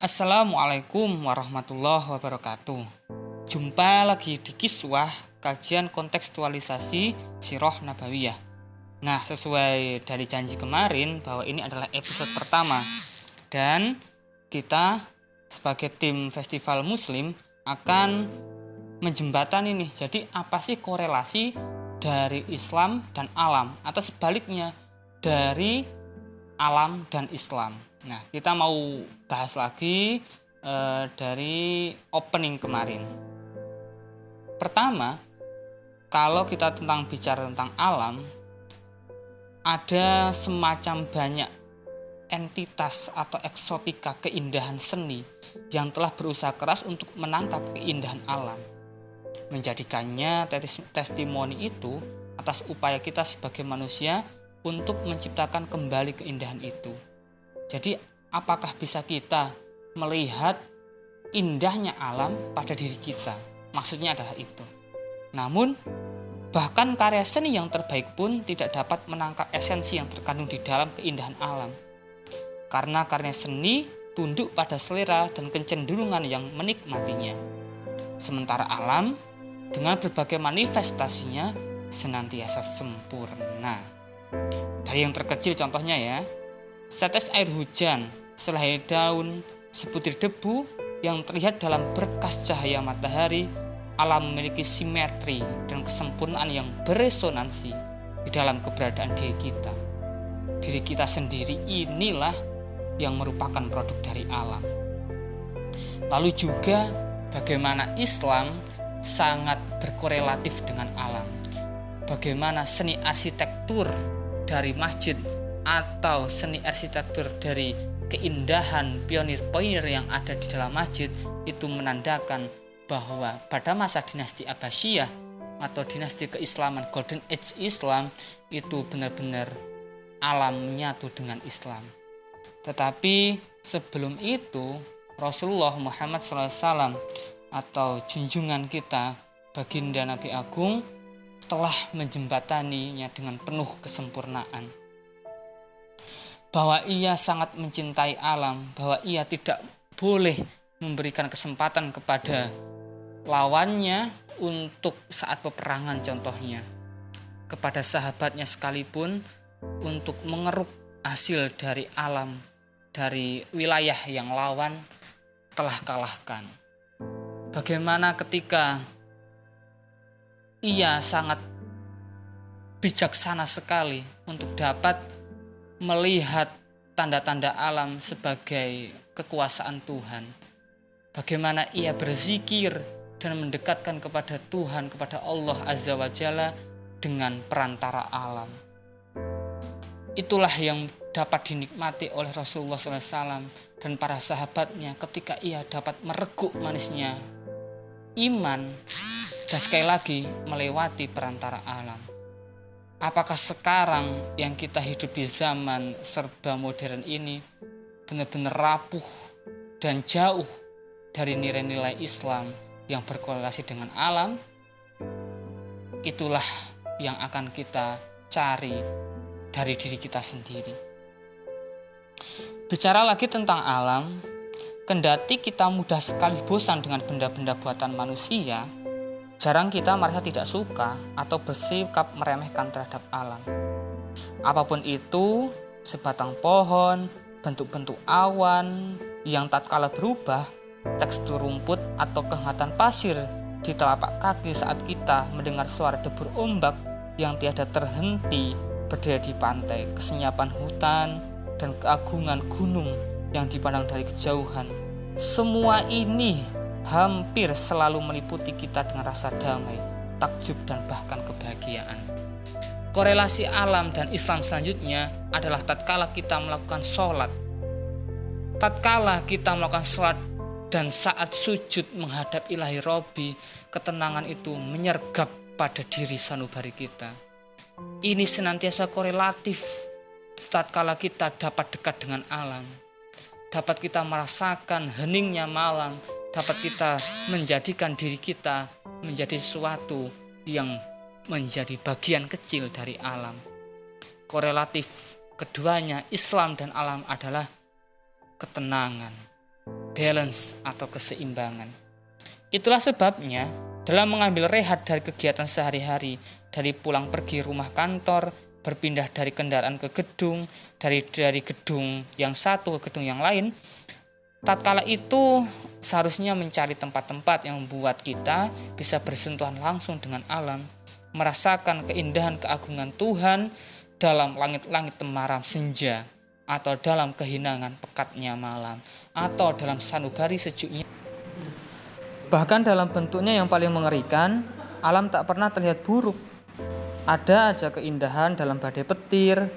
Assalamualaikum warahmatullahi wabarakatuh. Jumpa lagi di kiswah kajian kontekstualisasi Sirah Nabawiyah. Nah, sesuai dari janji kemarin bahwa ini adalah episode pertama dan kita sebagai tim festival muslim akan menjembatani ini. Jadi apa sih korelasi dari Islam dan alam atau sebaliknya dari alam dan Islam? Nah, kita mau bahas lagi uh, dari opening kemarin. Pertama, kalau kita tentang bicara tentang alam, ada semacam banyak entitas atau eksotika keindahan seni yang telah berusaha keras untuk menangkap keindahan alam. Menjadikannya testimoni itu atas upaya kita sebagai manusia untuk menciptakan kembali keindahan itu jadi apakah bisa kita melihat indahnya alam pada diri kita? Maksudnya adalah itu. Namun bahkan karya seni yang terbaik pun tidak dapat menangkap esensi yang terkandung di dalam keindahan alam. Karena karya seni tunduk pada selera dan kecenderungan yang menikmatinya. Sementara alam dengan berbagai manifestasinya senantiasa sempurna. Dari yang terkecil contohnya ya, Setetes air hujan, selai daun, sebutir debu yang terlihat dalam berkas cahaya matahari, alam memiliki simetri dan kesempurnaan yang beresonansi di dalam keberadaan diri kita. Diri kita sendiri inilah yang merupakan produk dari alam. Lalu juga bagaimana Islam sangat berkorelatif dengan alam. Bagaimana seni arsitektur dari masjid atau seni arsitektur dari keindahan pionir-pionir yang ada di dalam masjid itu menandakan bahwa pada masa dinasti Abbasiyah atau dinasti keislaman Golden Age Islam itu benar-benar alam menyatu dengan Islam. Tetapi sebelum itu Rasulullah Muhammad SAW atau junjungan kita baginda Nabi Agung telah menjembataninya dengan penuh kesempurnaan bahwa ia sangat mencintai alam, bahwa ia tidak boleh memberikan kesempatan kepada lawannya untuk saat peperangan contohnya. Kepada sahabatnya sekalipun untuk mengeruk hasil dari alam, dari wilayah yang lawan telah kalahkan. Bagaimana ketika ia sangat bijaksana sekali untuk dapat melihat tanda-tanda alam sebagai kekuasaan Tuhan. Bagaimana ia berzikir dan mendekatkan kepada Tuhan, kepada Allah Azza wa Jalla dengan perantara alam. Itulah yang dapat dinikmati oleh Rasulullah SAW dan para sahabatnya ketika ia dapat mereguk manisnya iman dan sekali lagi melewati perantara alam. Apakah sekarang yang kita hidup di zaman serba modern ini benar-benar rapuh dan jauh dari nilai-nilai Islam yang berkorelasi dengan alam? Itulah yang akan kita cari dari diri kita sendiri. Bicara lagi tentang alam, kendati kita mudah sekali bosan dengan benda-benda buatan manusia, Jarang kita merasa tidak suka atau bersikap meremehkan terhadap alam. Apa pun itu, sebatang pohon, bentuk-bentuk awan yang tak kalah berubah, tekstur rumput atau kehangatan pasir di telapak kaki saat kita mendengar suara debur ombak yang tiada terhenti berdiri di pantai, kesenyapan hutan, dan keagungan gunung yang dipandang dari kejauhan. Semua ini hampir selalu meliputi kita dengan rasa damai, takjub, dan bahkan kebahagiaan. Korelasi alam dan Islam selanjutnya adalah tatkala kita melakukan sholat. Tatkala kita melakukan sholat dan saat sujud menghadap ilahi Robi, ketenangan itu menyergap pada diri sanubari kita. Ini senantiasa korelatif tatkala kita dapat dekat dengan alam. Dapat kita merasakan heningnya malam, dapat kita menjadikan diri kita menjadi sesuatu yang menjadi bagian kecil dari alam. Korelatif keduanya Islam dan alam adalah ketenangan, balance atau keseimbangan. Itulah sebabnya dalam mengambil rehat dari kegiatan sehari-hari, dari pulang pergi rumah kantor, berpindah dari kendaraan ke gedung, dari dari gedung yang satu ke gedung yang lain, tatkala itu seharusnya mencari tempat-tempat yang membuat kita bisa bersentuhan langsung dengan alam, merasakan keindahan keagungan Tuhan dalam langit-langit temaram senja atau dalam kehinangan pekatnya malam atau dalam sanubari sejuknya. Bahkan dalam bentuknya yang paling mengerikan alam tak pernah terlihat buruk. Ada aja keindahan dalam badai petir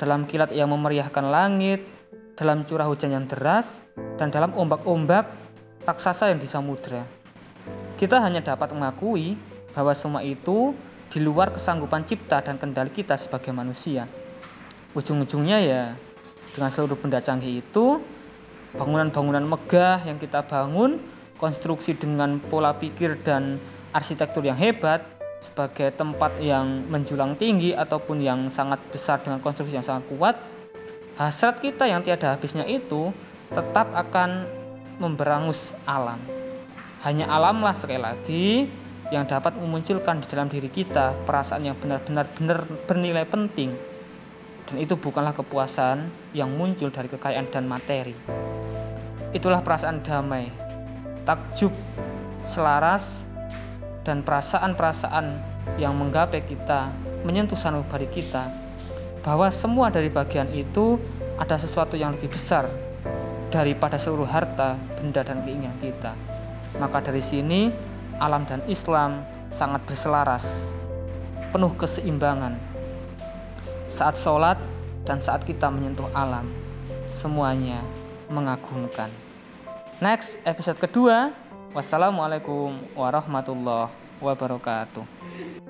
dalam kilat yang memeriahkan langit dalam curah hujan yang deras dan dalam ombak-ombak raksasa yang di samudera kita hanya dapat mengakui bahwa semua itu di luar kesanggupan cipta dan kendali kita sebagai manusia. Ujung-ujungnya ya dengan seluruh benda canggih itu bangunan-bangunan megah yang kita bangun konstruksi dengan pola pikir dan arsitektur yang hebat sebagai tempat yang menjulang tinggi ataupun yang sangat besar dengan konstruksi yang sangat kuat hasrat kita yang tiada habisnya itu tetap akan memberangus alam hanya alamlah sekali lagi yang dapat memunculkan di dalam diri kita perasaan yang benar-benar benar bernilai penting dan itu bukanlah kepuasan yang muncul dari kekayaan dan materi. Itulah perasaan damai, takjub, selaras, dan perasaan-perasaan yang menggapai kita, menyentuh sanubari kita, bahwa semua dari bagian itu ada sesuatu yang lebih besar daripada seluruh harta, benda, dan keinginan kita. Maka dari sini, alam dan Islam sangat berselaras, penuh keseimbangan, saat sholat dan saat kita menyentuh alam semuanya mengagumkan. Next episode kedua. Wassalamualaikum warahmatullahi wabarakatuh